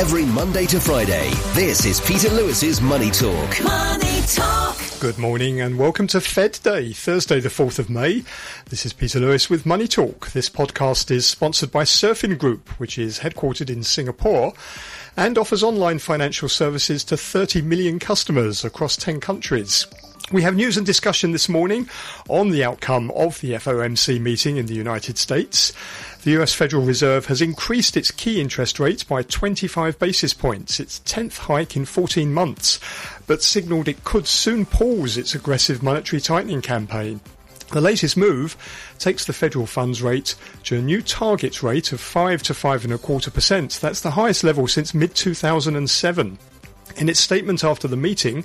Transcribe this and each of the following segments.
Every Monday to Friday, this is Peter Lewis's Money Talk. Money Talk. Good morning and welcome to Fed Day, Thursday the 4th of May. This is Peter Lewis with Money Talk. This podcast is sponsored by Surfin Group, which is headquartered in Singapore and offers online financial services to 30 million customers across 10 countries. We have news and discussion this morning on the outcome of the FOMC meeting in the United States. The US Federal Reserve has increased its key interest rate by 25 basis points, its 10th hike in 14 months, but signalled it could soon pause its aggressive monetary tightening campaign. The latest move takes the federal funds rate to a new target rate of 5 to 5.25%. That's the highest level since mid 2007. In its statement after the meeting,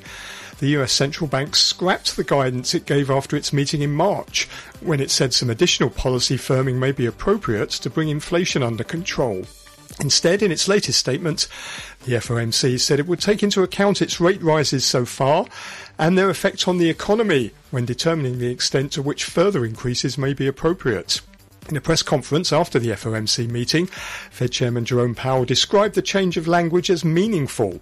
the US central bank scrapped the guidance it gave after its meeting in March, when it said some additional policy firming may be appropriate to bring inflation under control. Instead, in its latest statement, the FOMC said it would take into account its rate rises so far and their effect on the economy when determining the extent to which further increases may be appropriate. In a press conference after the FOMC meeting, Fed Chairman Jerome Powell described the change of language as meaningful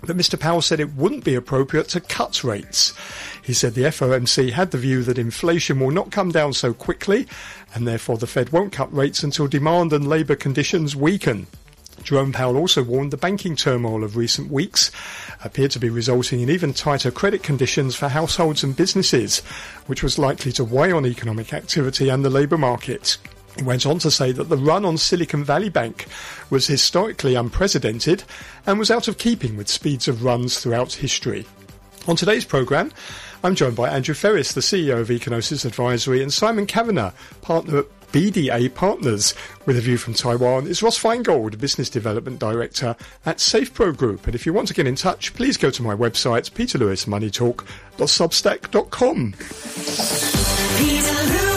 but Mr. Powell said it wouldn't be appropriate to cut rates. He said the FOMC had the view that inflation will not come down so quickly, and therefore the Fed won't cut rates until demand and labour conditions weaken. Jerome Powell also warned the banking turmoil of recent weeks appeared to be resulting in even tighter credit conditions for households and businesses, which was likely to weigh on economic activity and the labour market. He went on to say that the run on Silicon Valley Bank was historically unprecedented and was out of keeping with speeds of runs throughout history. On today's programme, I'm joined by Andrew Freris, the CEO of Ecognosis Advisory, and Simon Kavanagh, partner at BDA Partners. With a view from Taiwan is Ross Feingold, Business Development Director at SafePro Group. And if you want to get in touch, please go to my website, peterlewismoneytalk.substack.com. Peter Lewis's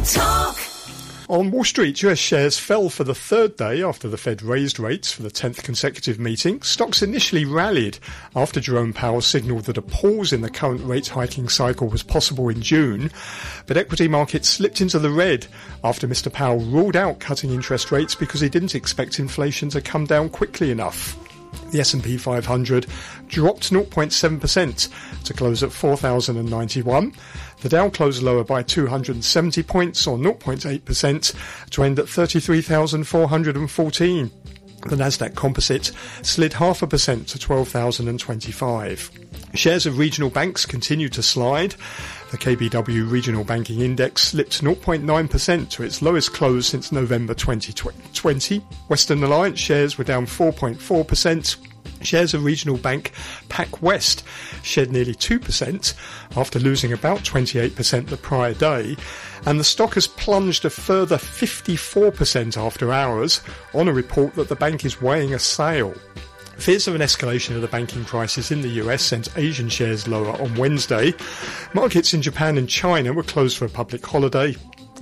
Talk. On Wall Street, US shares fell for the third day after the Fed raised rates for the 10th consecutive meeting. Stocks initially rallied after Jerome Powell signalled that a pause in the current rate hiking cycle was possible in June. But equity markets slipped into the red after Mr. Powell ruled out cutting interest rates because he didn't expect inflation to come down quickly enough. The S&P 500 dropped 0.7% to close at 4,091. The Dow closed lower by 270 points or 0.8% to end at 33,414. The Nasdaq Composite slid half a percent to 12,025. Shares of regional banks continued to slide. The KBW Regional Banking Index slipped 0.9% to its lowest close since November 2020. Western Alliance shares were down 4.4%. Shares of regional bank PacWest shed nearly 2% after losing about 28% the prior day, and the stock has plunged a further 54% after hours on a report that the bank is weighing a sale. Fears of an escalation of the banking crisis in the US sent Asian shares lower on Wednesday. Markets in Japan and China were closed for a public holiday.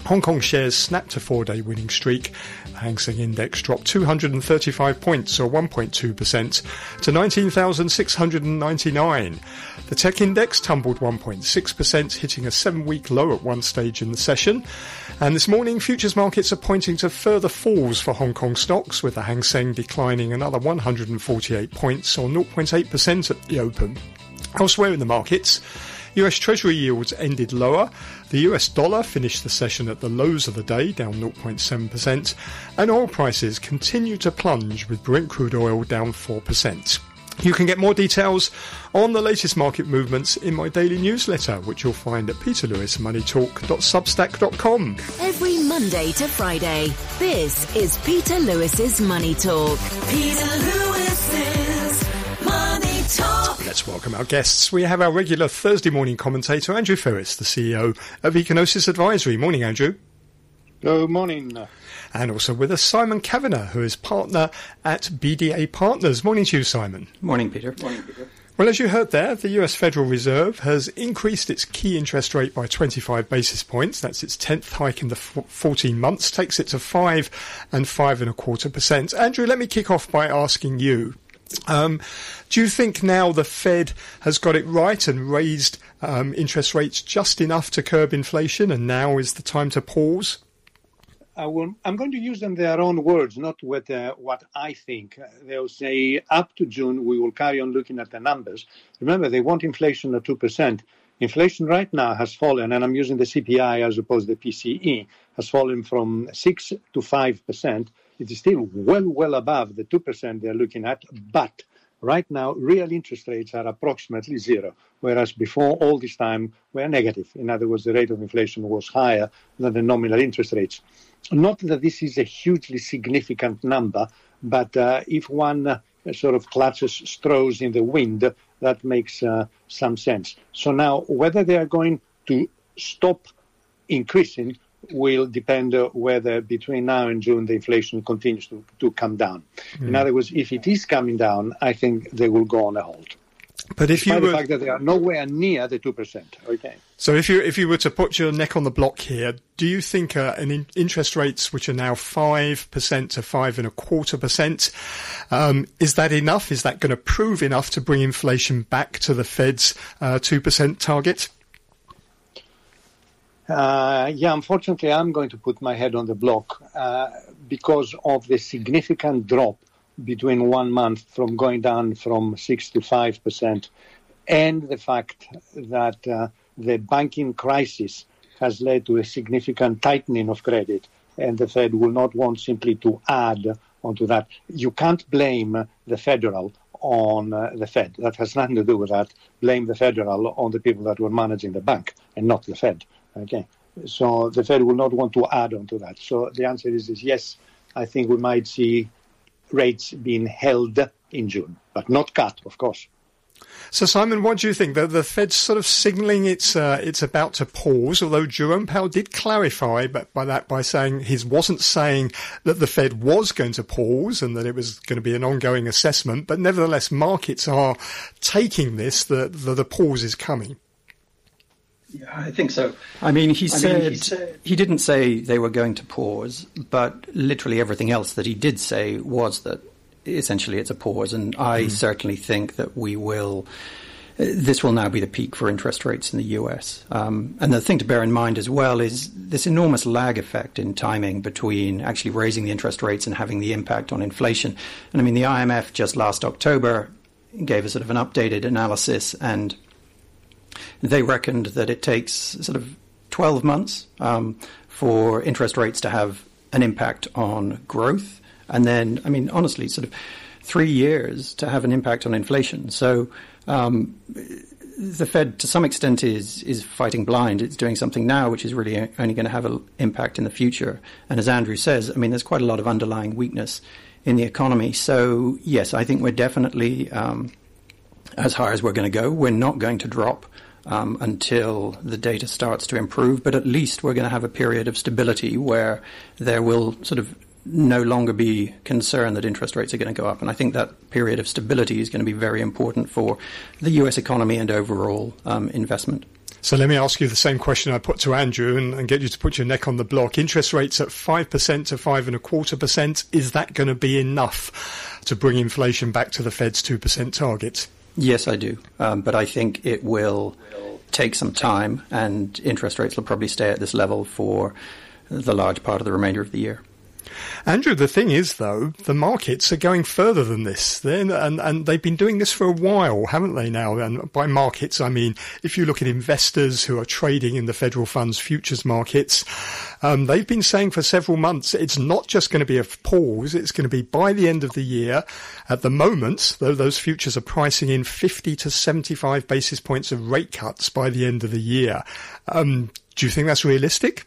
Hong Kong shares snapped a four day winning streak. The Hang Seng Index dropped 235 points, or 1.2%, to 19,699. The tech index tumbled 1.6%, hitting a seven week low at one stage in the session. And this morning, futures markets are pointing to further falls for Hong Kong stocks, with the Hang Seng declining another 148 points, or 0.8% at the open. Elsewhere in the markets, US Treasury yields ended lower. The US dollar finished the session at the lows of the day, down 0.7%, and oil prices continue to plunge with Brent crude oil down 4%. You can get more details on the latest market movements in my daily newsletter, which you'll find at peterlewismoneytalk.substack.com. Every Monday to Friday, this is Peter Lewis's Money Talk. Peter Lewis's Money Talk. Let's welcome our guests. We have our regular Thursday morning commentator, Andrew Freris, the CEO of Ecognosis Advisory. Morning, Andrew. Good morning. And also with us, Simon Kavanagh, who is partner at BDA Partners. Morning to you, Simon. Morning, Peter. Morning, Peter. Well, as you heard there, the US Federal Reserve has increased its key interest rate by 25 basis points. That's its 10th hike in the f- 14 months, takes it to 5 and 5 and a quarter percent. Andrew, let me kick off by asking you. Um, do you think now the Fed has got it right and raised um, interest rates just enough to curb inflation, and now is the time to pause? I I'm going to use them their own words, not what uh, what I think. Uh, They'll say up to June we will carry on looking at the numbers. Remember, they want inflation at two percent. Inflation right now has fallen, and I'm using the CPI as opposed to the PCE, has fallen from six to five percent. It is still well, well above the two percent they're looking at, but right now real interest rates are approximately zero, whereas before all this time were negative. In other words, the rate of inflation was higher than the nominal interest rates. Not that this is a hugely significant number, but uh, if one uh, sort of clutches straws in the wind, that makes uh, some sense. So now, whether they are going to stop increasing will depend uh, whether between now and June the inflation continues to, to come down. In other words, if it is coming down, I think they will go on a halt. But if you Despite the were, fact that they are nowhere near the 2%. Okay. so if you if you were to put your neck on the block here, do you think uh, an in, interest rates which are now five percent to five and a quarter percent, um, is that enough? Is that going to prove enough to bring inflation back to the Fed's uh, two percent target? Uh, yeah, unfortunately, I'm going to put my head on the block uh, because of the significant drop between one month from going down from six to five percent, and the fact that uh, the banking crisis has led to a significant tightening of credit, and the Fed will not want simply to add onto that. You can't blame the federal on uh, the Fed. That has nothing to do with that. Blame the federal on the people that were managing the bank and not the Fed. Okay. So the Fed will not want to add on to that. So the answer is, yes, I think we might see rates being held in June, but not cut, of course. So Simon, what do you think? The, the Fed's sort of signalling it's uh, it's about to pause. Although Jerome Powell did clarify, but by that by saying he wasn't saying that the Fed was going to pause and that it was going to be an ongoing assessment. But nevertheless, markets are taking this that the, the pause is coming. Yeah, I think so. I mean, he I mean, said, he said- he didn't say they were going to pause, but literally everything else that he did say was that essentially it's a pause. And I certainly think that we will. uh, This will now be the peak for interest rates in the US. Um, and the thing to bear in mind as well is this enormous lag effect in timing between actually raising the interest rates and having the impact on inflation. And I mean, the IMF just last October gave a sort of an updated analysis and they reckoned that it takes sort of 12 months um, for interest rates to have an impact on growth. And then, I mean, honestly, sort of three years to have an impact on inflation. So um, the Fed, to some extent, is is fighting blind. It's doing something now which is really only going to have an impact in the future. And as Andrew says, I mean, there's quite a lot of underlying weakness in the economy. So yes, I think we're definitely um, as high as we're going to go. We're not going to drop um, until the data starts to improve, but at least we're going to have a period of stability where there will sort of no longer be concern that interest rates are going to go up. And I think that period of stability is going to be very important for the US economy and overall um, investment. So let me ask you the same question I put to Andrew and, and get you to put your neck on the block. Interest rates at 5% to 5 and a quarter percent. Is that going to be enough to bring inflation back to the Fed's 2% target? Yes, I do. Um, but I think it will take some time, and interest rates will probably stay at this level for the large part of the remainder of the year. Andrew, the thing is, though, the markets are going further than this. Then, and, and they've been doing this for a while, haven't they now? And by markets, I mean, if you look at investors who are trading in the federal funds futures markets, um, they've been saying for several months it's not just going to be a pause, it's going to be by the end of the year. At the moment, though, those futures are pricing in 50 to 75 basis points of rate cuts by the end of the year. Um, do you think that's realistic?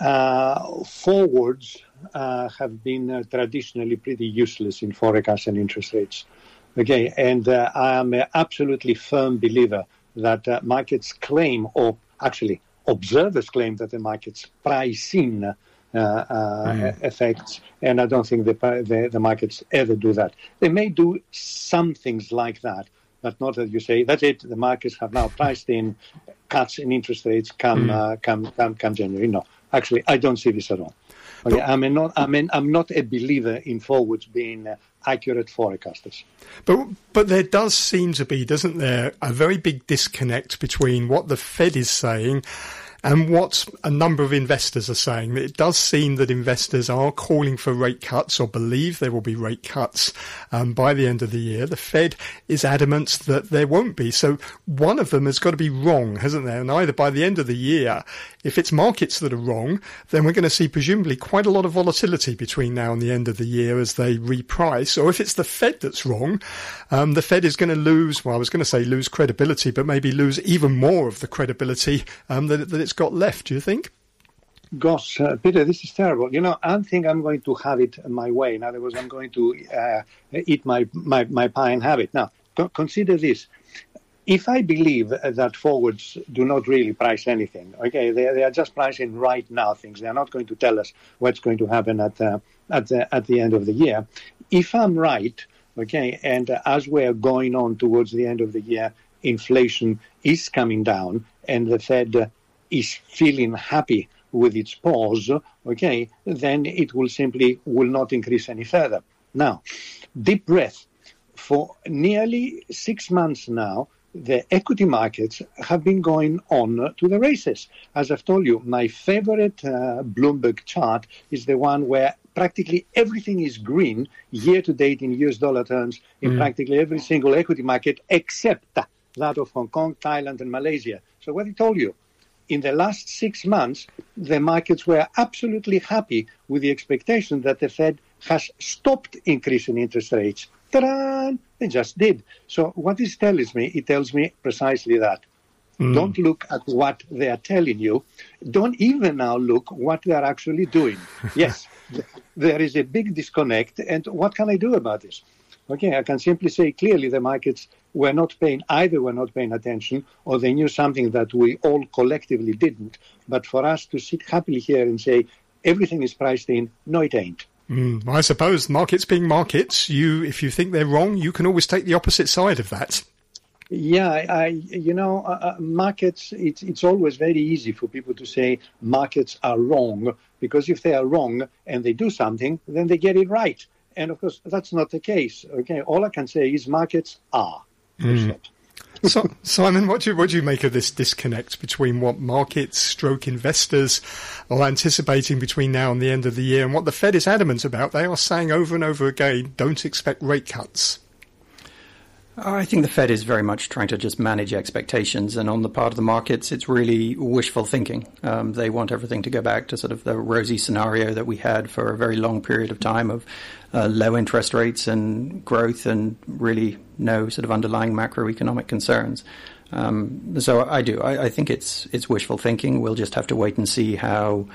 Uh, forwards uh, have been uh, traditionally pretty useless in forecast and interest rates. Okay, and uh, I am an absolutely firm believer that uh, markets claim, or actually observers claim, that the markets price in uh, uh, effects, and I don't think the, the the markets ever do that. They may do some things like that, but not that you say that's it. The markets have now priced in cuts in interest rates come uh, come come come January. No, actually, I don't see this at all. Okay, I mean, not I mean, I'm not a believer in forwards being uh, accurate forecasters. But but there does seem to be, doesn't there, a very big disconnect between what the Fed is saying and what a number of investors are saying. It does seem that investors are calling for rate cuts or believe there will be rate cuts um, by the end of the year. The Fed is adamant that there won't be. So one of them has got to be wrong, hasn't there? And either by the end of the year, if it's markets that are wrong, then we're going to see presumably quite a lot of volatility between now and the end of the year as they reprice. Or if it's the Fed that's wrong, um, the Fed is going to lose, well, I was going to say lose credibility, but maybe lose even more of the credibility um, that, that it's got left, do you think? Gosh, uh, Peter, this is terrible. You know, I think I'm going to have it my way. In other words, I'm going to uh, eat my, my, my pie and have it. Now, co- consider this. If I believe that forwards do not really price anything, okay, they, they are just pricing right now things. They are not going to tell us what's going to happen at, uh, at, the, at the end of the year. If I'm right, okay, and as we're going on towards the end of the year, inflation is coming down and the Fed is feeling happy with its pause, okay, then it will simply will not increase any further. Now, deep breath. For nearly six months now, the equity markets have been going on to the races. As I've told you, my favorite uh, Bloomberg chart is the one where practically everything is green year to date in US dollar terms in practically every single equity market except that of Hong Kong, Thailand, and Malaysia. So, what I told you, in the last six months, the markets were absolutely happy with the expectation that the Fed has stopped increasing interest rates. Ta-da! They just did. So what this tells me, it tells me precisely that. Mm. Don't look at what they are telling you. Don't even now look what they are actually doing. yes, there is a big disconnect. And what can I do about this? Okay, I can simply say clearly the markets were not paying, either were not paying attention or they knew something that we all collectively didn't. But for us to sit happily here and say everything is priced in, no, it ain't. Mm, I suppose markets being markets, you if you think they're wrong, you can always take the opposite side of that. Yeah, I, I you know, uh, uh, markets. It's it's always very easy for people to say markets are wrong because if they are wrong and they do something, then they get it right. And of course, that's not the case. Okay, all I can say is markets are. Hmm. Stop. So, Simon, what do you what do you make of this disconnect between what markets, stroke investors, are anticipating between now and the end of the year, and what the Fed is adamant about? They are saying over and over again, don't expect rate cuts. I think the Fed is very much trying to just manage expectations, and on the part of the markets, it's really wishful thinking. Um, they want everything to go back to sort of the rosy scenario that we had for a very long period of time of uh, low interest rates and growth, and really no sort of underlying macroeconomic concerns. Um, so I do. I, I think it's it's wishful thinking. We'll just have to wait and see how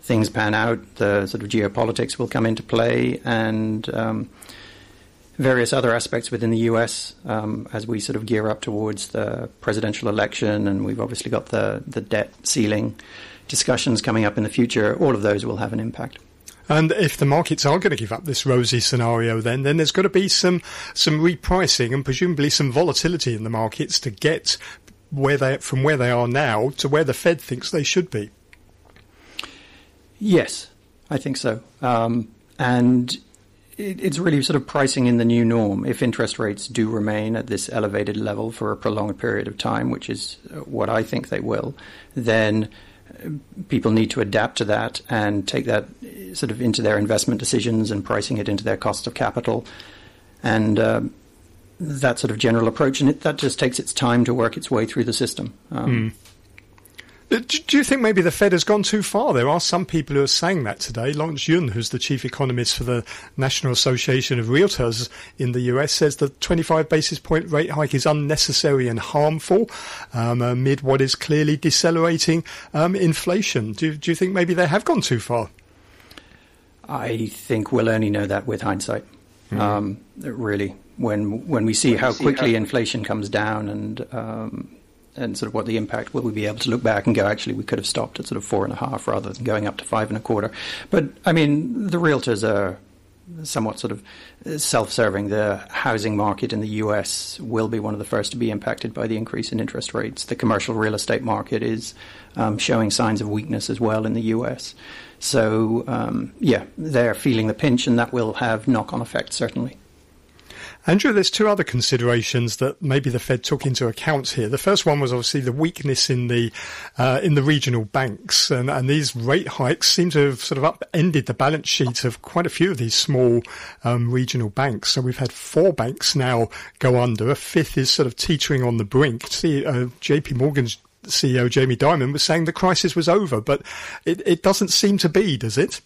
things pan out. The sort of geopolitics will come into play, and um, various other aspects within the US um, as we sort of gear up towards the presidential election, and we've obviously got the, the debt ceiling discussions coming up in the future. All of those will have an impact. And if the markets are going to give up this rosy scenario, then then there's got to be some some repricing and presumably some volatility in the markets to get where they from where they are now to where the Fed thinks they should be. Yes, I think so. Um, and it's really sort of pricing in the new norm. If interest rates do remain at this elevated level for a prolonged period of time, which is uh, what I think they will, then uh, people need to adapt to that and take that uh, sort of into their investment decisions and pricing it into their cost of capital. And um, that sort of general approach, and it, that just takes its time to work its way through the system. Um, Uh, Do do you think maybe the Fed has gone too far? There are some people who are saying that today. Lawrence Yun, who's the chief economist for the National Association of Realtors in the US, says the 25 basis point rate hike is unnecessary and harmful um, amid what is clearly decelerating um, inflation. Do, do you think maybe they have gone too far? I think we'll only know that with hindsight. Um, really, when when we see how quickly inflation comes down and um, and sort of what the impact will we be able to look back and go actually we could have stopped at sort of four and a half rather than going up to five and a quarter. But I mean the realtors are somewhat sort of self-serving. The housing market in the U.S. will be one of the first to be impacted by the increase in interest rates. The commercial real estate market is um, showing signs of weakness as well in the U.S. So um, yeah, they're feeling the pinch, and that will have knock-on effects certainly. Andrew, there's two other considerations that maybe the Fed took into account here. The first one was obviously the weakness in the uh, in the regional banks, and, and these rate hikes seem to have sort of upended the balance sheet of quite a few of these small um, regional banks. So we've had four banks now go under. A fifth is sort of teetering on the brink. See, uh, J.P. Morgan's CEO Jamie Dimon was saying the crisis was over, but it, it doesn't seem to be, does it?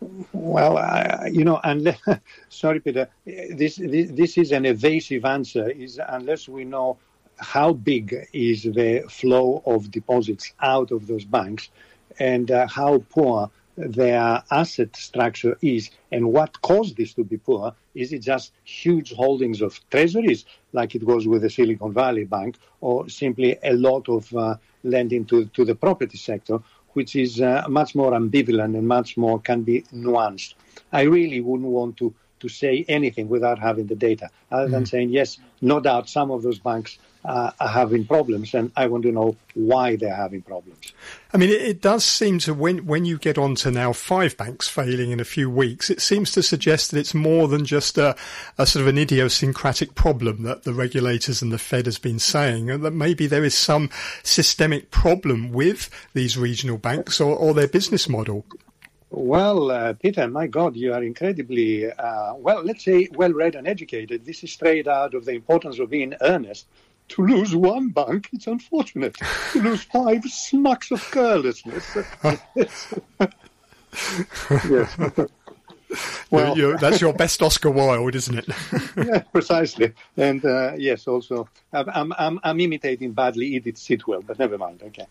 Well, I, you know, unless, sorry, Peter, this, this this is an evasive answer. Is unless we know how big is the flow of deposits out of those banks, and uh, how poor their asset structure is, and what caused this to be poor. Is it just huge holdings of treasuries, like it was with the Silicon Valley Bank, or simply a lot of uh, lending to to the property sector? Which is uh, much more ambivalent and much more can be nuanced. I really wouldn't want to, to say anything without having the data, other than saying, yes, no doubt some of those banks uh, are having problems, and I want to know why they're having problems. I mean, it, it does seem to when when you get on to now five banks failing in a few weeks, it seems to suggest that it's more than just a, a sort of an idiosyncratic problem that the regulators and the Fed has been saying, and that maybe there is some systemic problem with these regional banks or, or their business model. Well, uh, Peter, my God, you are incredibly, uh, well, let's say, well read and educated. This is straight out of the importance of being earnest. To lose one bank, it's unfortunate. To lose five, smacks of carelessness. yes. Well, you that's your best Oscar Wilde, isn't it? yeah, precisely. And uh, yes, also, I'm, I'm, I'm imitating badly Edith Sitwell, but never mind. Okay.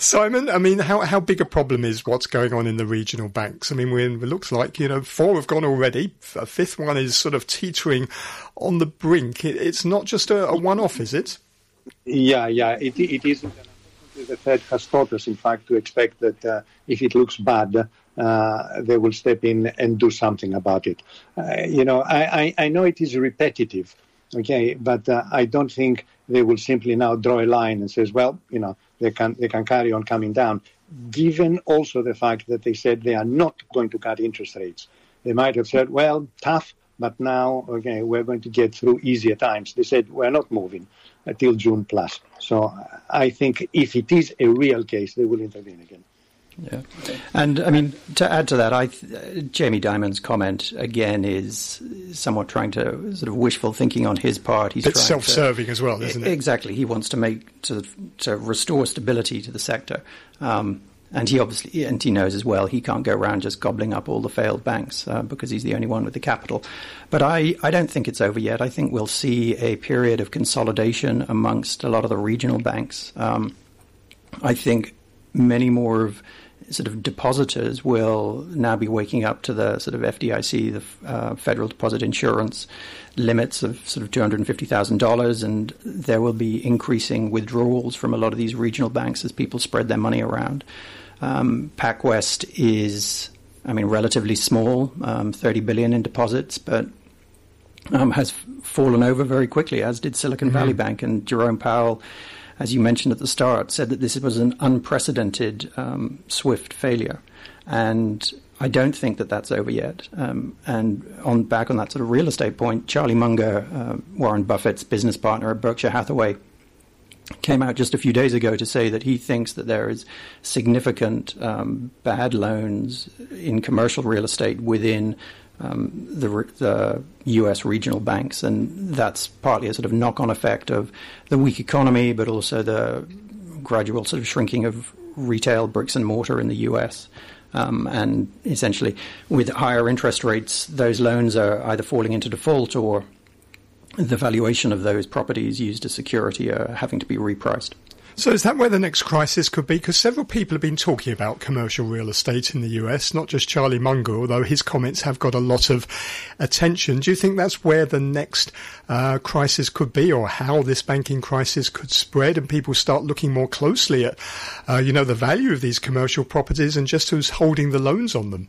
Simon, I mean, how how big a problem is what's going on in the regional banks? I mean, we, it looks like you know four have gone already. A fifth one is sort of teetering on the brink. It, it's not just a, a one-off, is it? Yeah, yeah, it, it is. The Fed has taught us, in fact, to expect that uh, if it looks bad, uh, they will step in and do something about it. Uh, you know, I, I, I know it is repetitive, okay, but uh, I don't think they will simply now draw a line and says, well, you know, they can they can carry on coming down. Given also the fact that they said they are not going to cut interest rates, they might have said, well, tough, but now okay, we're going to get through easier times. They said we're not moving until June plus. So I think if it is a real case, they will intervene again. Yeah, and I mean to add to that, I Jamie Dimon's comment again is somewhat trying to sort of wishful thinking on his part. He's It's self-serving as well, isn't it? Exactly. He wants to make to to restore stability to the sector, um, and he obviously and he knows as well he can't go around just gobbling up all the failed banks uh, because he's the only one with the capital. But I I don't think it's over yet. I think we'll see a period of consolidation amongst a lot of the regional banks. Um, I think many more of sort of depositors will now be waking up to the sort of FDIC, the uh, Federal Deposit Insurance limits of sort of $250,000, and there will be increasing withdrawals from a lot of these regional banks as people spread their money around. Um, PacWest is, I mean, relatively small, um, 30 billion in deposits, but um, has fallen over very quickly, as did Silicon Valley Bank. And Jerome Powell, as you mentioned at the start, said that this was an unprecedented um, swift failure. And I don't think that that's over yet. Um, and on back on that sort of real estate point, Charlie Munger, uh, Warren Buffett's business partner at Berkshire Hathaway, came out just a few days ago to say that he thinks that there is significant um, bad loans in commercial real estate within um, the, the U.S. regional banks, and that's partly a sort of knock-on effect of the weak economy, but also the gradual sort of shrinking of retail bricks and mortar in the U.S. Um, and essentially, with higher interest rates, those loans are either falling into default or the valuation of those properties used as security are having to be repriced. So is that where the next crisis could be? Because several people have been talking about commercial real estate in the US, not just Charlie Munger, although his comments have got a lot of attention. Do you think that's where the next uh, crisis could be, or how this banking crisis could spread, and people start looking more closely at, uh, you know, the value of these commercial properties and just who's holding the loans on them?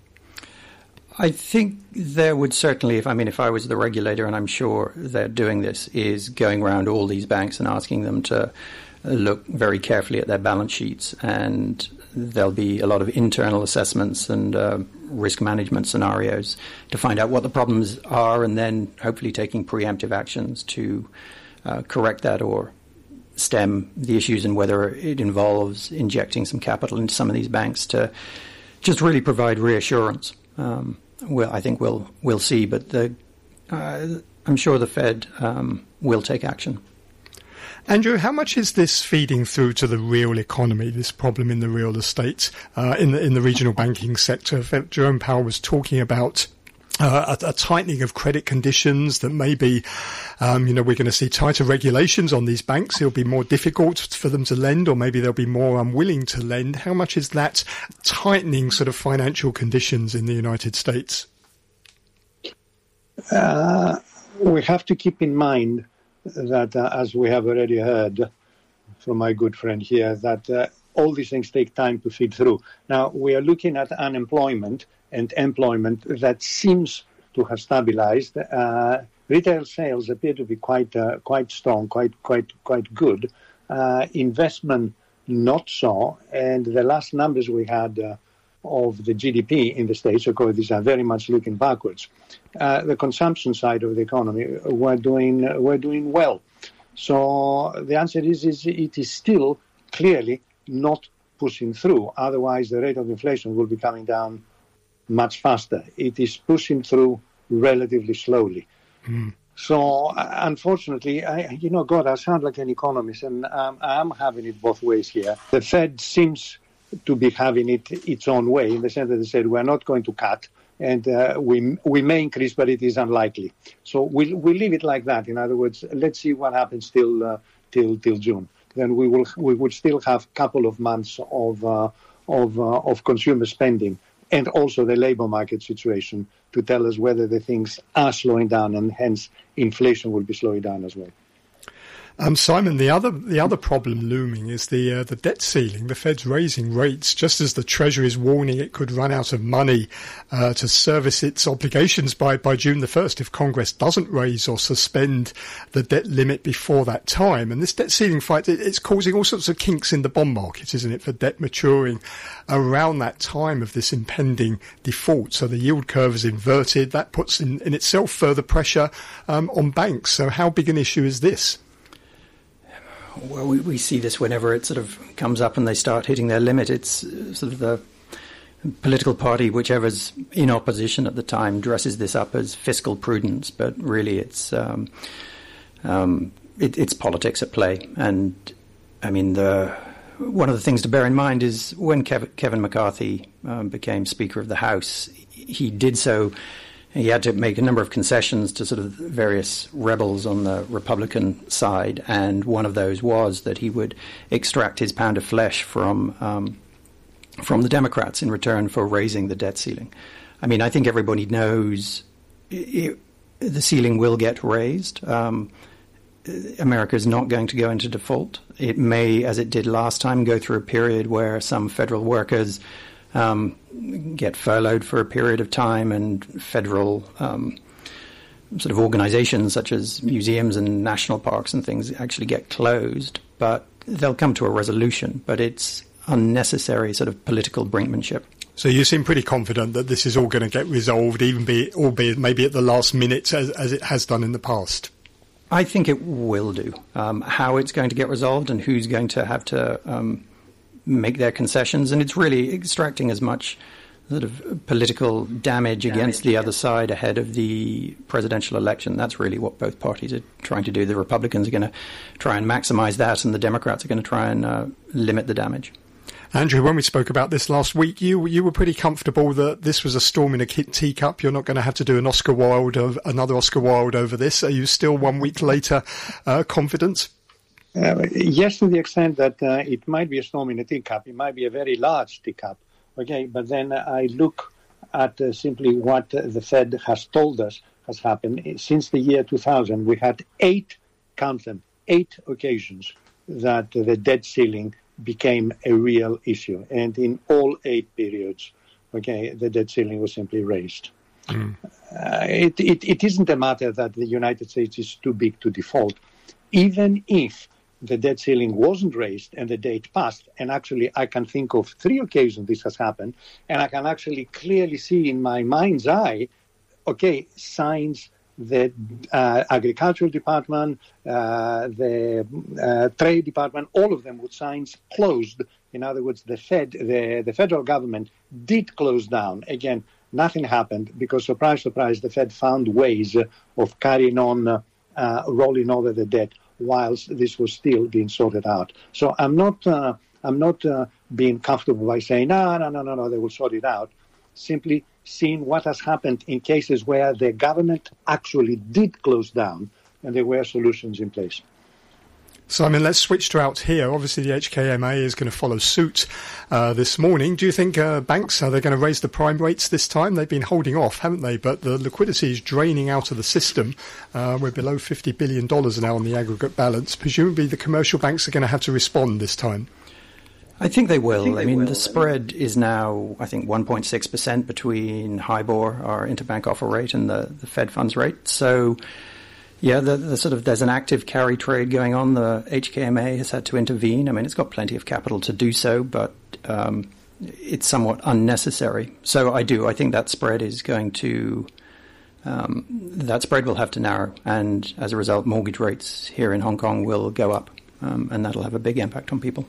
I think there would certainly, if I mean, if I was the regulator, and I'm sure they're doing this, is going around all these banks and asking them to look very carefully at their balance sheets, and there'll be a lot of internal assessments and uh, risk management scenarios to find out what the problems are and then hopefully taking preemptive actions to uh, correct that or stem the issues and whether it involves injecting some capital into some of these banks to just really provide reassurance. Um, well, I think we'll we'll see, but the, uh, I'm sure the Fed um, will take action. Andrew, how much is this feeding through to the real economy? This problem in the real estate, uh, in the in the regional banking sector. Jerome Powell was talking about uh, a, a, tightening of credit conditions that maybe, um, you know, we're going to see tighter regulations on these banks. It'll be more difficult for them to lend, or maybe they'll be more unwilling to lend. How much is that tightening sort of financial conditions in the United States? Uh, we have to keep in mind that, uh, as we have already heard from my good friend here, that uh, all these things take time to feed through. Now, we are looking at unemployment and employment that seems to have stabilized. Uh, retail sales appear to be quite uh, quite strong, quite quite quite good. Uh, investment not so, and the last numbers we had uh, of the GDP in the states, of course, these are very much looking backwards. Uh, the consumption side of the economy we're doing we're doing well. So the answer is, is it is still clearly not pushing through. Otherwise, the rate of inflation will be coming down much faster. It is pushing through relatively slowly. Mm. So, uh, unfortunately, I, you know, God, I sound like an economist, and um, I'm having it both ways here. The Fed seems to be having it its own way in the sense that they said we're not going to cut, and uh, we we may increase, but it is unlikely. So we'll we leave it like that. In other words, let's see what happens till uh, till till June. Then we will we would still have a couple of months of uh, of uh, of consumer spending and also the labor market situation to tell us whether the things are slowing down and hence inflation will be slowing down as well. Um, Simon, the other the other problem looming is the uh, the debt ceiling. The Fed's raising rates just as the Treasury is warning it could run out of money uh, to service its obligations by, by June the first if Congress doesn't raise or suspend the debt limit before that time. And this debt ceiling fight it, it's causing all sorts of kinks in the bond market, isn't it, for debt maturing around that time of this impending default. So the yield curve is inverted. That puts in, in itself further pressure um, on banks. So how big an issue is this? Well, we, we see this whenever it sort of comes up and they start hitting their limit. It's uh, sort of the political party, whichever's in opposition at the time, dresses this up as fiscal prudence, but really it's um, um, it, it's politics at play. And I mean, the one of the things to bear in mind is when Kev- Kevin McCarthy um, became Speaker of the House, he did so he had to make a number of concessions to sort of various rebels on the Republican side, and one of those was that he would extract his pound of flesh from um, from the Democrats in return for raising the debt ceiling. I mean, I think everybody knows it, the ceiling will get raised. Um, America is not going to go into default. It may, as it did last time, go through a period where some federal workers um, get furloughed for a period of time, and federal um, sort of organizations such as museums and national parks and things actually get closed. But they'll come to a resolution, but it's unnecessary sort of political brinkmanship. So you seem pretty confident that this is all going to get resolved, even be albeit maybe at the last minute, as, as it has done in the past. I think it will do. Um, how it's going to get resolved and who's going to have to um, make their concessions, and it's really extracting as much sort of political damage, damage against the yeah. other side ahead of the presidential election. That's really what both parties are trying to do. The Republicans are going to try and maximize that, and the Democrats are going to try and uh, limit the damage. Andrew, when we spoke about this last week, you you were pretty comfortable that this was a storm in a teacup. You're not going to have to do an Oscar Wilde, another Oscar Wilde over this. Are you still one week later uh, confident? Uh, yes, to the extent that uh, it might be a storm in a teacup, it might be a very large teacup. Okay, but then I look at uh, simply what the Fed has told us has happened since the year 2000. We had eight, count them, eight occasions that the debt ceiling became a real issue, and in all eight periods, okay, the debt ceiling was simply raised. Mm. Uh, it, it, it isn't a matter that the United States is too big to default. Even if the debt ceiling wasn't raised and the date passed. And actually, I can think of three occasions this has happened, and I can actually clearly see in my mind's eye, okay, signs the uh, agricultural department, uh, the uh, trade department, all of them with signs closed. In other words, the Fed, the, the federal government did close down. Again, nothing happened because, surprise, surprise, the Fed found ways of carrying on, uh, rolling over the debt whilst this was still being sorted out. So I'm not, uh, I'm not being comfortable by saying, no, no, no, no, no, they will sort it out. Simply seeing what has happened in cases where the government actually did close down and there were solutions in place. Simon, let's switch to out here. Obviously, the HKMA is going to follow suit uh, this morning. Do you think uh, banks are they going to raise the prime rates this time? They've been holding off, haven't they? But the liquidity is draining out of the system. Uh, we're below fifty billion dollars now on the aggregate balance. Presumably, the commercial banks are going to have to respond this time. I think they will. I, they I mean, will. the spread is now, I think, 1.6% between HIBOR, our interbank offer rate, and the, the Fed funds rate. So, yeah, the, the, sort of there's an active carry trade going on. The HKMA has had to intervene. I mean, it's got plenty of capital to do so, but um, it's somewhat unnecessary. So I do. I think that spread is going to. Um, that spread will have to narrow, and as a result, mortgage rates here in Hong Kong will go up, um, and that'll have a big impact on people.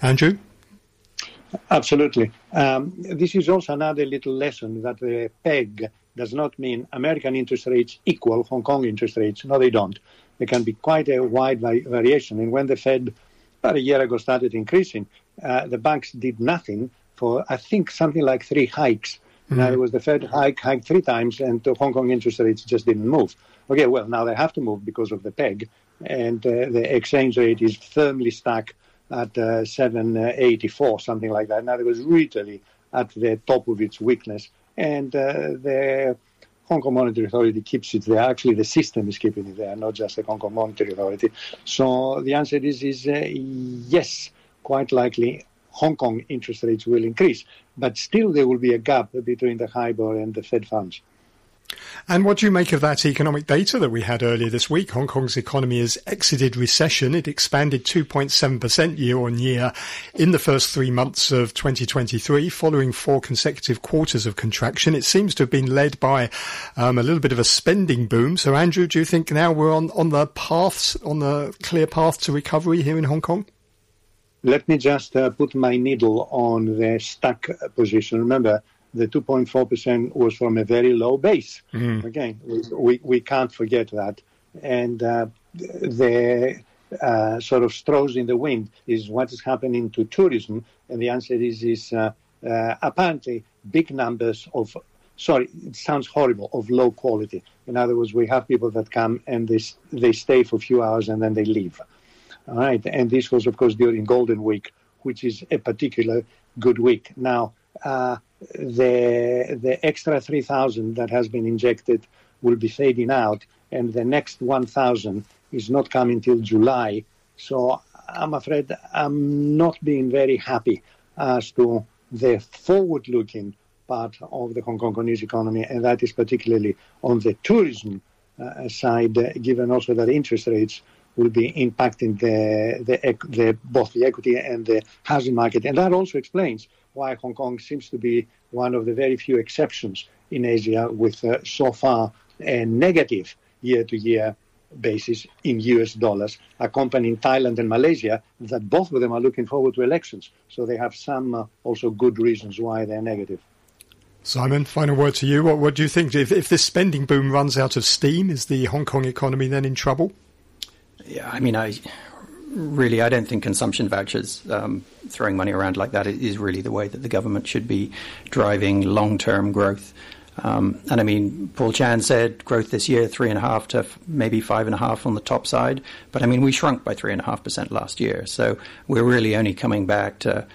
Andrew? Absolutely. Um, this is also another little lesson that the peg does not mean American interest rates equal Hong Kong interest rates. No, they don't. There can be quite a wide variation. And when the Fed about a year ago started increasing, uh, the banks did nothing for, I think, something like three hikes. Mm-hmm. Now, it was the Fed hike, hiked three times, and the Hong Kong interest rates just didn't move. Okay, well, now they have to move because of the peg, and uh, the exchange rate is firmly stuck at uh, 784, something like that. Now, it was really at the top of its weakness. And uh, the Hong Kong Monetary Authority keeps it there. Actually, the system is keeping it there, not just the Hong Kong Monetary Authority. So the answer is, is uh, yes, quite likely Hong Kong interest rates will increase. But still, there will be a gap between the HIBOR and the Fed funds. And what do you make of that economic data that we had earlier this week? Hong Kong's economy has exited recession. It expanded 2.7% year on year in the first three months of 2023, following four consecutive quarters of contraction. It seems to have been led by um, a little bit of a spending boom. So, Andrew, do you think now we're on, on the paths, on the clear path to recovery here in Hong Kong? Let me just uh, put my needle on the stuck position. Remember, the 2.4% was from a very low base. Mm. Again, we, we can't forget that. And uh, the uh, sort of straws in the wind is what is happening to tourism. And the answer is, is uh, uh apparently big numbers of, sorry, it sounds horrible, of low quality. In other words, we have people that come and they, they stay for a few hours and then they leave. All right. And this was, of course, during Golden Week, which is a particular good week. Now, the the extra 3,000 that has been injected will be fading out, and the next 1,000 is not coming till July. So I'm afraid I'm not being very happy as to the forward-looking part of the Hong Kongese economy, and that is particularly on the tourism uh, side, uh, given also that interest rates will be impacting the, the, the, both the equity and the housing market. And that also explains why Hong Kong seems to be one of the very few exceptions in Asia with uh, so far a negative year to year basis in US dollars, accompanying Thailand and Malaysia, that both of them are looking forward to elections. So they have some uh, also good reasons why they're negative. Simon, final word to you. What, what do you think? If, if this spending boom runs out of steam, is the Hong Kong economy then in trouble? Yeah, I mean, I really, I don't think consumption vouchers, um, throwing money around like that, is really the way that the government should be driving long-term growth. Um, and I mean, Paul Chan said growth this year three and a half to f- maybe five and a half on the top side. But I mean, we shrunk by three and a half percent last year, so we're really only coming back to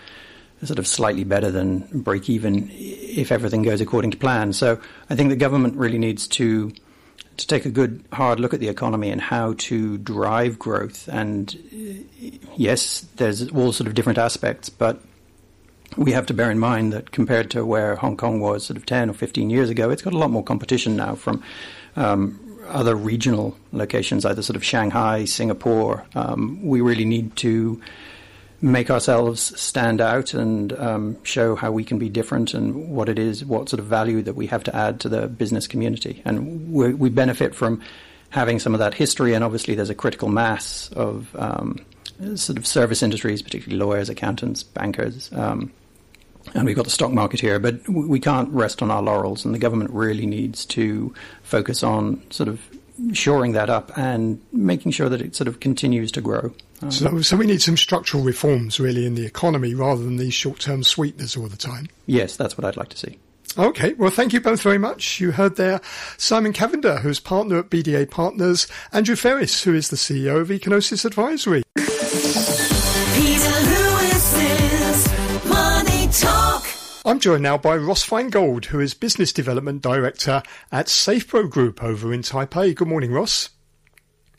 sort of slightly better than break even if everything goes according to plan. So I think the government really needs to to take a good hard look at the economy and how to drive growth. And uh, yes, there's all sort of different aspects, but we have to bear in mind that compared to where Hong Kong was sort of 10 or 15 years ago, it's got a lot more competition now from um, other regional locations, either sort of Shanghai, Singapore. Um, we really need to make ourselves stand out and um, show how we can be different and what it is, what sort of value that we have to add to the business community. And we, benefit from having some of that history, and obviously there's a critical mass of um, sort of service industries, particularly lawyers, accountants, bankers. Um, and we've got the stock market here, but we can't rest on our laurels, and the government really needs to focus on sort of shoring that up and making sure that it sort of continues to grow. Um, So, so we need some structural reforms really in the economy rather than these short-term sweeteners all the time. yes, that's what I'd like to see. Okay, well, thank you both very much. You heard there Simon Kavanagh, who's partner at BDA Partners, Andrew Freris, who is the CEO of Ecognosis Advisory. I'm joined now by Ross Feingold, who is Business Development Director at SafePro Group over in Taipei. Good morning, Ross.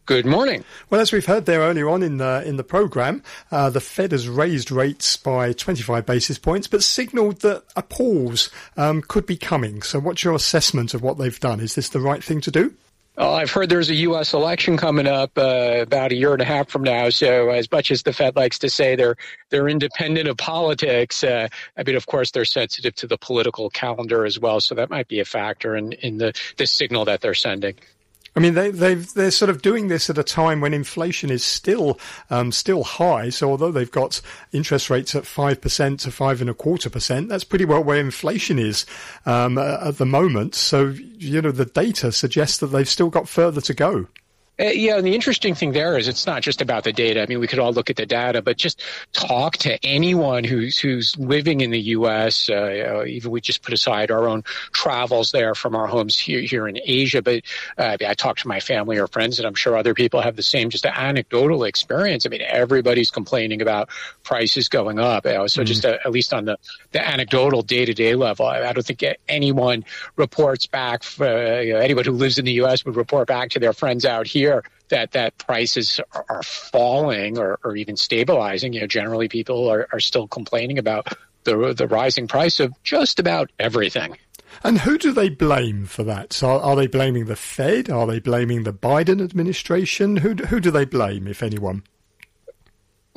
Good morning. Well, as we've heard there earlier on in the in the program, uh, the Fed has raised rates by 25 basis points, but signalled that a pause um, could be coming. So, what's your assessment of what they've done? Is this the right thing to do? Uh, I've heard there's a U.S. election coming up uh, about a year and a half from now. So, as much as the Fed likes to say they're they're independent of politics, uh, I mean, of course, they're sensitive to the political calendar as well. So that might be a factor in in the the signal that they're sending. I mean, they, they've, they're sort of doing this at a time when inflation is still um, still high. So although they've got interest rates at five percent to five and a quarter percent, that's pretty well where inflation is um, at the moment. So you know, the data suggests that they've still got further to go. Uh, yeah, and the interesting thing there is it's not just about the data. I mean, we could all look at the data, but just talk to anyone who's who's living in the U.S. Uh, even we just put aside our own travels there from our homes here here in Asia. But uh, I talk to my family or friends, and I'm sure other people have the same just anecdotal experience. I mean, everybody's complaining about prices going up. You know, so just uh, at least on the the anecdotal day to day level, I, I don't think anyone reports back. Uh, you know, anyone who lives in the U.S. would report back to their friends out here that that prices are, are falling or, or even stabilizing. You know, generally people are, are still complaining about the the rising price of just about everything. And who do they blame for that? So are, are they blaming the Fed? Are they blaming the Biden administration? Who who do they blame, if anyone?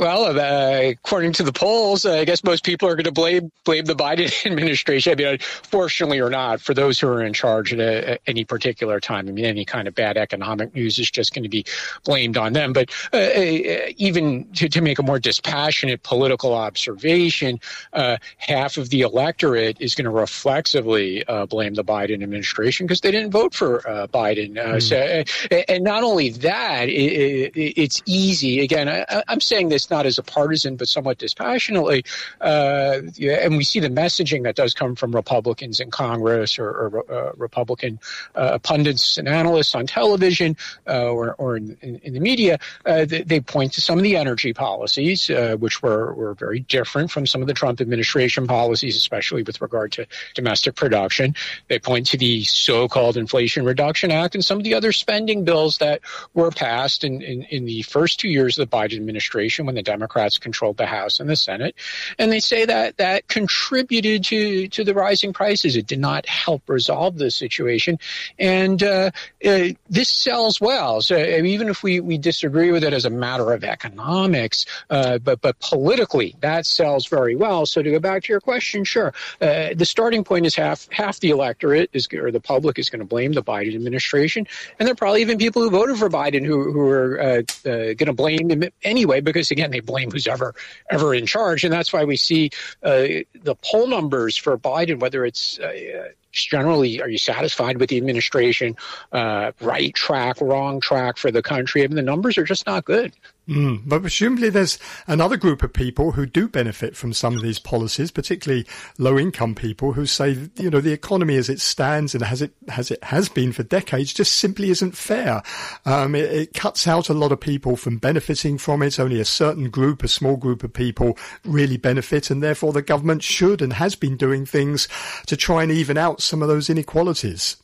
Well, uh, according to the polls, uh, I guess most people are going to blame blame the Biden administration. I mean, fortunately or not, for those who are in charge at, a, at any particular time, I mean, any kind of bad economic news is just going to be blamed on them. But uh, uh, even to, to make a more dispassionate political observation, uh, half of the electorate is going to reflexively uh, blame the Biden administration because they didn't vote for uh, Biden. Uh, So, uh, and not only that, it, it, it's easy. Again, I, I'm saying this not as a partisan, but somewhat dispassionately. Uh, and we see the messaging that does come from Republicans in Congress or, or uh, Republican uh, pundits and analysts on television uh, or, or in, in, in the media. Uh, they, they point to some of the energy policies, uh, which were, were very different from some of the Trump administration policies, especially with regard to domestic production. They point to the so-called Inflation Reduction Act and some of the other spending bills that were passed in, in, in the first two years of the Biden administration when the Democrats controlled the House and the Senate. And they say that that contributed to, to the rising prices. It did not help resolve the situation. And uh, uh, this sells well. So even if we, we disagree with it as a matter of economics, uh, but, but politically, that sells very well. So to go back to your question, sure. Uh, the starting point is half, half the electorate is, or the public is going to blame the Biden administration. And there are probably even people who voted for Biden who, who are going to blame him anyway, because again, they blame who's ever ever in charge, and that's why we see uh, the poll numbers for Biden, whether it's uh, generally, are you satisfied with the administration, uh, right track, wrong track for the country? I mean, the numbers are just not good. Mm, but presumably there's another group of people who do benefit from some of these policies, particularly low income people who say, you know, the economy as it stands and as it, as it has been for decades just simply isn't fair. Um, it, it cuts out a lot of people from benefiting from it. Only a certain group, a small group of people really benefit and therefore the government should and has been doing things to try and even out some of those inequalities.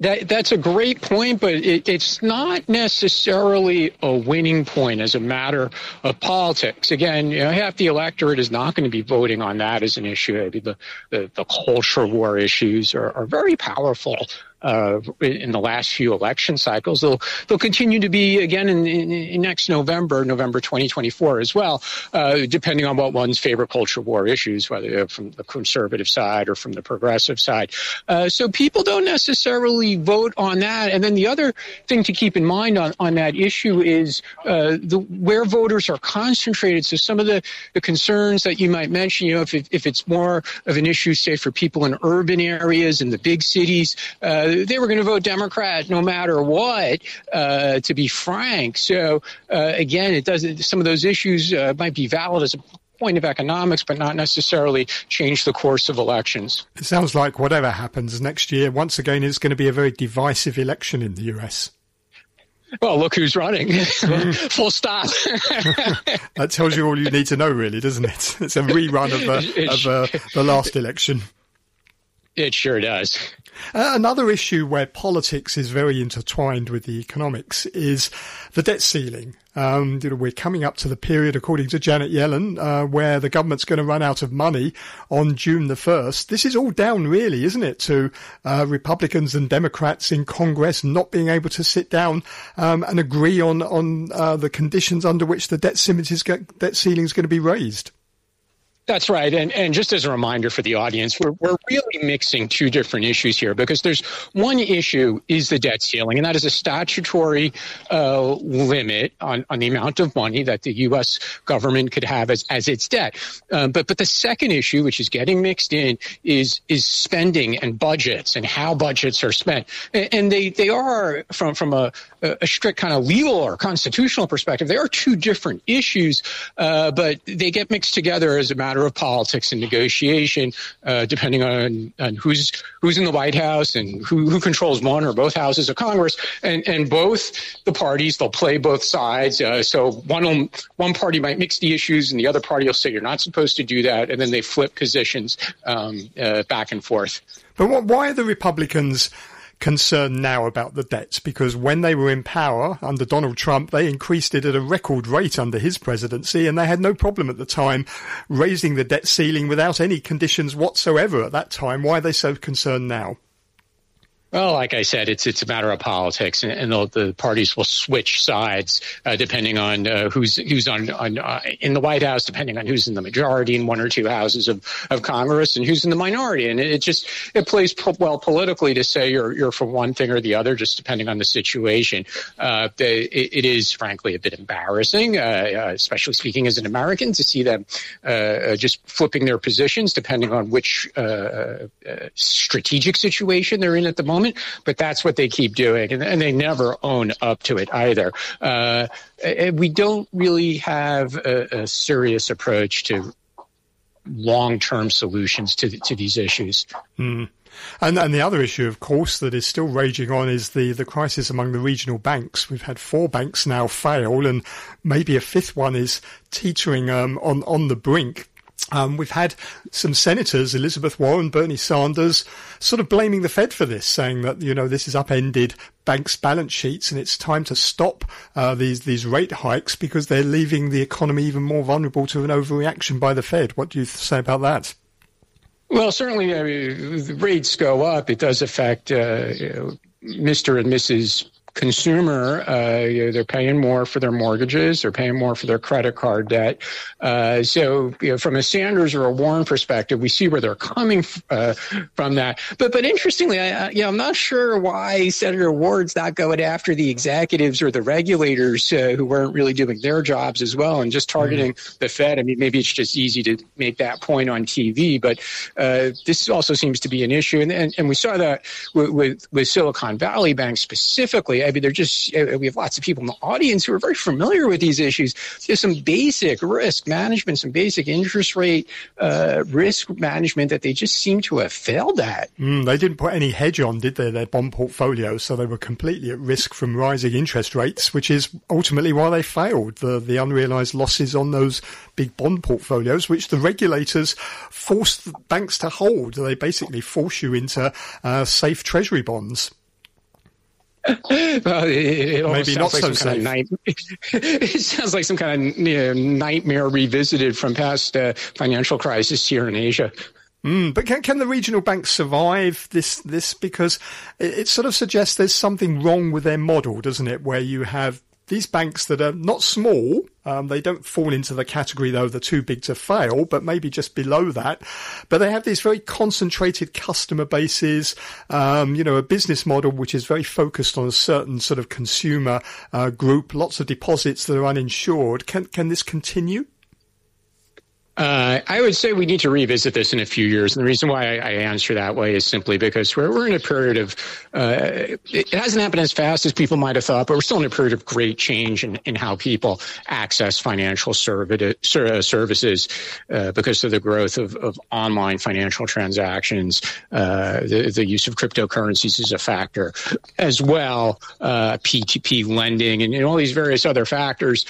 That, that's a great point, but it, it's not necessarily a winning point as a matter of politics. Again, you know, half the electorate is not going to be voting on that as an issue. Maybe the, the, the culture war issues are, are very powerful uh, in the last few election cycles. They'll they'll continue to be again in, in, in next November, November 2024 as well, uh, depending on what one's favorite culture war issues, whether from the conservative side or from the progressive side. Uh, so people don't necessarily vote on that. And then the other thing to keep in mind on, on that issue is uh, the where voters are concentrated. So some of the, the concerns that you might mention, you know, if, if it's more of an issue, say, for people in urban areas in the big cities, uh, they were going to vote Democrat no matter what, uh, to be frank. So uh, again, it doesn't. some of those issues uh, might be valid as a point of economics, but not necessarily change the course of elections. It sounds like whatever happens next year, once again, it's going to be a very divisive election in the US. Well, look who's running. Full stop. that tells you all you need to know, really, doesn't it? It's a rerun of, uh, of uh, the last election. It sure does. Uh, another issue where politics is very intertwined with the economics is the debt ceiling. Um, you know, we're coming up to the period, according to Janet Yellen, uh, where the government's going to run out of money on June the 1st. This is all down, really, isn't it, to uh, Republicans and Democrats in Congress not being able to sit down um, and agree on, on uh, the conditions under which the debt ceiling is going to be raised. That's right. And, and just as a reminder for the audience, we're, we're really mixing two different issues here because there's one issue is the debt ceiling, and that is a statutory uh, limit on, on the amount of money that the U.S. government could have as, as its debt. Um, but, but the second issue, which is getting mixed in, is, is spending and budgets and how budgets are spent. And, and they, they are, from, from a, a strict kind of legal or constitutional perspective, they are two different issues, uh, but they get mixed together as a matter matter of politics and negotiation, uh, depending on, on who's who's in the White House and who, who controls one or both houses of Congress. And and both the parties they'll play both sides. Uh, so one one party might mix the issues, and the other party will say you're not supposed to do that, and then they flip positions um, uh, back and forth. But why are the Republicans? Concerned now about the debts because when they were in power under Donald Trump, they increased it at a record rate under his presidency and they had no problem at the time raising the debt ceiling without any conditions whatsoever at that time. Why are they so concerned now? Well, like I said, it's it's a matter of politics, and, and the, the, parties will switch sides uh, depending on uh, who's who's on, on uh, in the White House, depending on who's in the majority in one or two houses of, of Congress, and who's in the minority. And it, it just it plays po- well politically to say you're you're for one thing or the other, just depending on the situation. Uh, it, it is frankly a bit embarrassing, uh, uh, especially speaking as an American, to see them just flipping their positions depending on which strategic situation they're in at the moment moment, but that's what they keep doing, and, and they never own up to it either. Uh, we don't really have a, a serious approach to long-term solutions to to these issues. Mm. And, and the other issue, of course, that is still raging on is the, the crisis among the regional banks. We've had four banks now fail, and maybe a fifth one is teetering um, on on the brink. Um, we've had some senators, Elizabeth Warren, Bernie Sanders, sort of blaming the Fed for this, saying that you know this has upended banks' balance sheets and it's time to stop uh, these these rate hikes because they're leaving the economy even more vulnerable to an overreaction by the Fed. What do you say about that? Well, certainly, I mean, rates go up. It does affect uh, you know, Mr. and Mrs consumer, uh, you know, they're paying more for their mortgages, they're paying more for their credit card debt. Uh, so, you know, from a Sanders or a Warren perspective, we see where they're coming uh, from that. But, but interestingly, I, you know, I'm not sure why Senator Warren's not going after the executives or the regulators uh, who weren't really doing their jobs as well and just targeting mm. the Fed. I mean, maybe it's just easy to make that point on TV, but uh, this also seems to be an issue, and and, and we saw that with, with, with Silicon Valley Bank specifically. I mean, they're just, uh, we have lots of people in the audience who are very familiar with these issues. There's some basic risk management, some basic interest rate uh, risk management that they just seem to have failed at. Mm, they didn't put any hedge on, did they, their bond portfolio? So they were completely at risk from rising interest rates, which is ultimately why they failed. The, the unrealized losses on those big bond portfolios, which the regulators force banks to hold. They basically force you into uh, safe treasury bonds. Well, it, it maybe not like so safe. Night, it sounds like some kind of you know, nightmare revisited from past uh, financial crisis here in Asia. Mm, but can, can the regional banks survive this? This because it, it sort of suggests there's something wrong with their model, doesn't it? Where you have these banks that are not small, um, they don't fall into the category though they're too big to fail, but maybe just below that. But they have these very concentrated customer bases, um, you know, a business model which is very focused on a certain sort of consumer uh, group, lots of deposits that are uninsured. Can can this continue? Uh, I would say we need to revisit this in a few years. And the reason why I, answer that way is simply because we're, we're in a period of, uh, it, hasn't happened as fast as people might have thought, but we're still in a period of great change in, in how people access financial uh, services uh, because of the growth of, of online financial transactions. Uh, the, the use of cryptocurrencies is a factor as well. P2P uh, lending and, and, all these various other factors.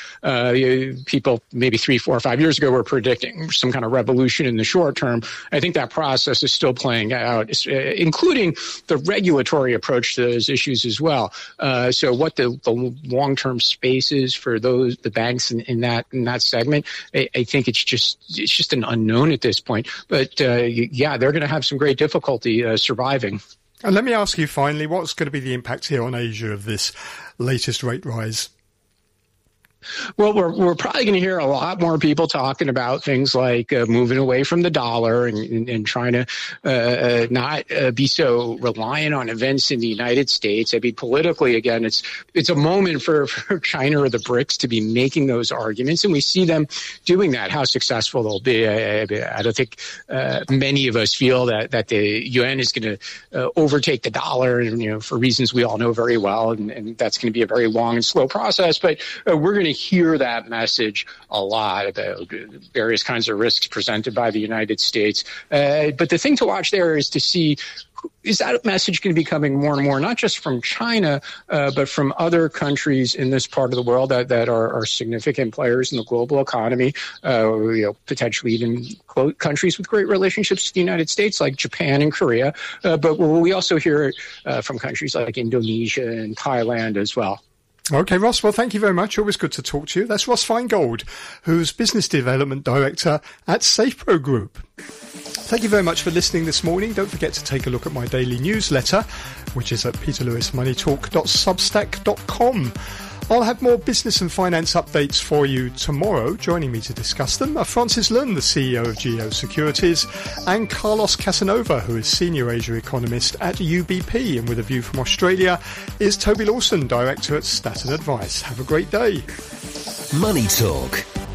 people maybe three, four, five years ago were predicting some kind of revolution in the short term. I think that process is still playing out, uh, including the regulatory approach to those issues as well. Uh, so, what the, the long term space is for those the banks in, in that in that segment, I, I, think it's just it's just an unknown at this point. But uh, yeah, they're going to have some great difficulty uh, surviving. And let me ask you finally, what's going to be the impact here on Asia of this latest rate rise? Well, we're, we're probably going to hear a lot more people talking about things like uh, moving away from the dollar and, and, and trying to uh, uh not uh, be so reliant on events in the United States. I mean, politically, again, it's it's a moment for, for China or the BRICS to be making those arguments, and we see them doing that. How successful they'll be, I, I don't think uh, many of us feel that that the yuan is going to uh, overtake the dollar, and you know, for reasons we all know very well, and, and that's going to be a very long and slow process. But we're going to hear that message a lot about various kinds of risks presented by the United States. Uh, but the thing to watch there is to see is that message going to be coming more and more, not just from China, uh, but from other countries in this part of the world that, that are, are significant players in the global economy, uh, you know, potentially even countries with great relationships to the United States, like Japan and Korea. Uh, but we also hear it uh, from countries like Indonesia and Thailand as well. Okay, Ross. Well, thank you very much. Always good to talk to you. That's Ross Feingold, who's Business Development Director at SafePro Group. Thank you very much for listening this morning. Don't forget to take a look at my daily newsletter, which is at peterlewismoneytalk.substack.com. I'll have more business and finance updates for you tomorrow. Joining me to discuss them are Francis Lun, the CEO of Geo Securities, and Carlos Casanova, who is Senior Asia Economist at UBP. And with a view from Australia is Toby Lawson, Director at Staten Advice. Have a great day. Money Talk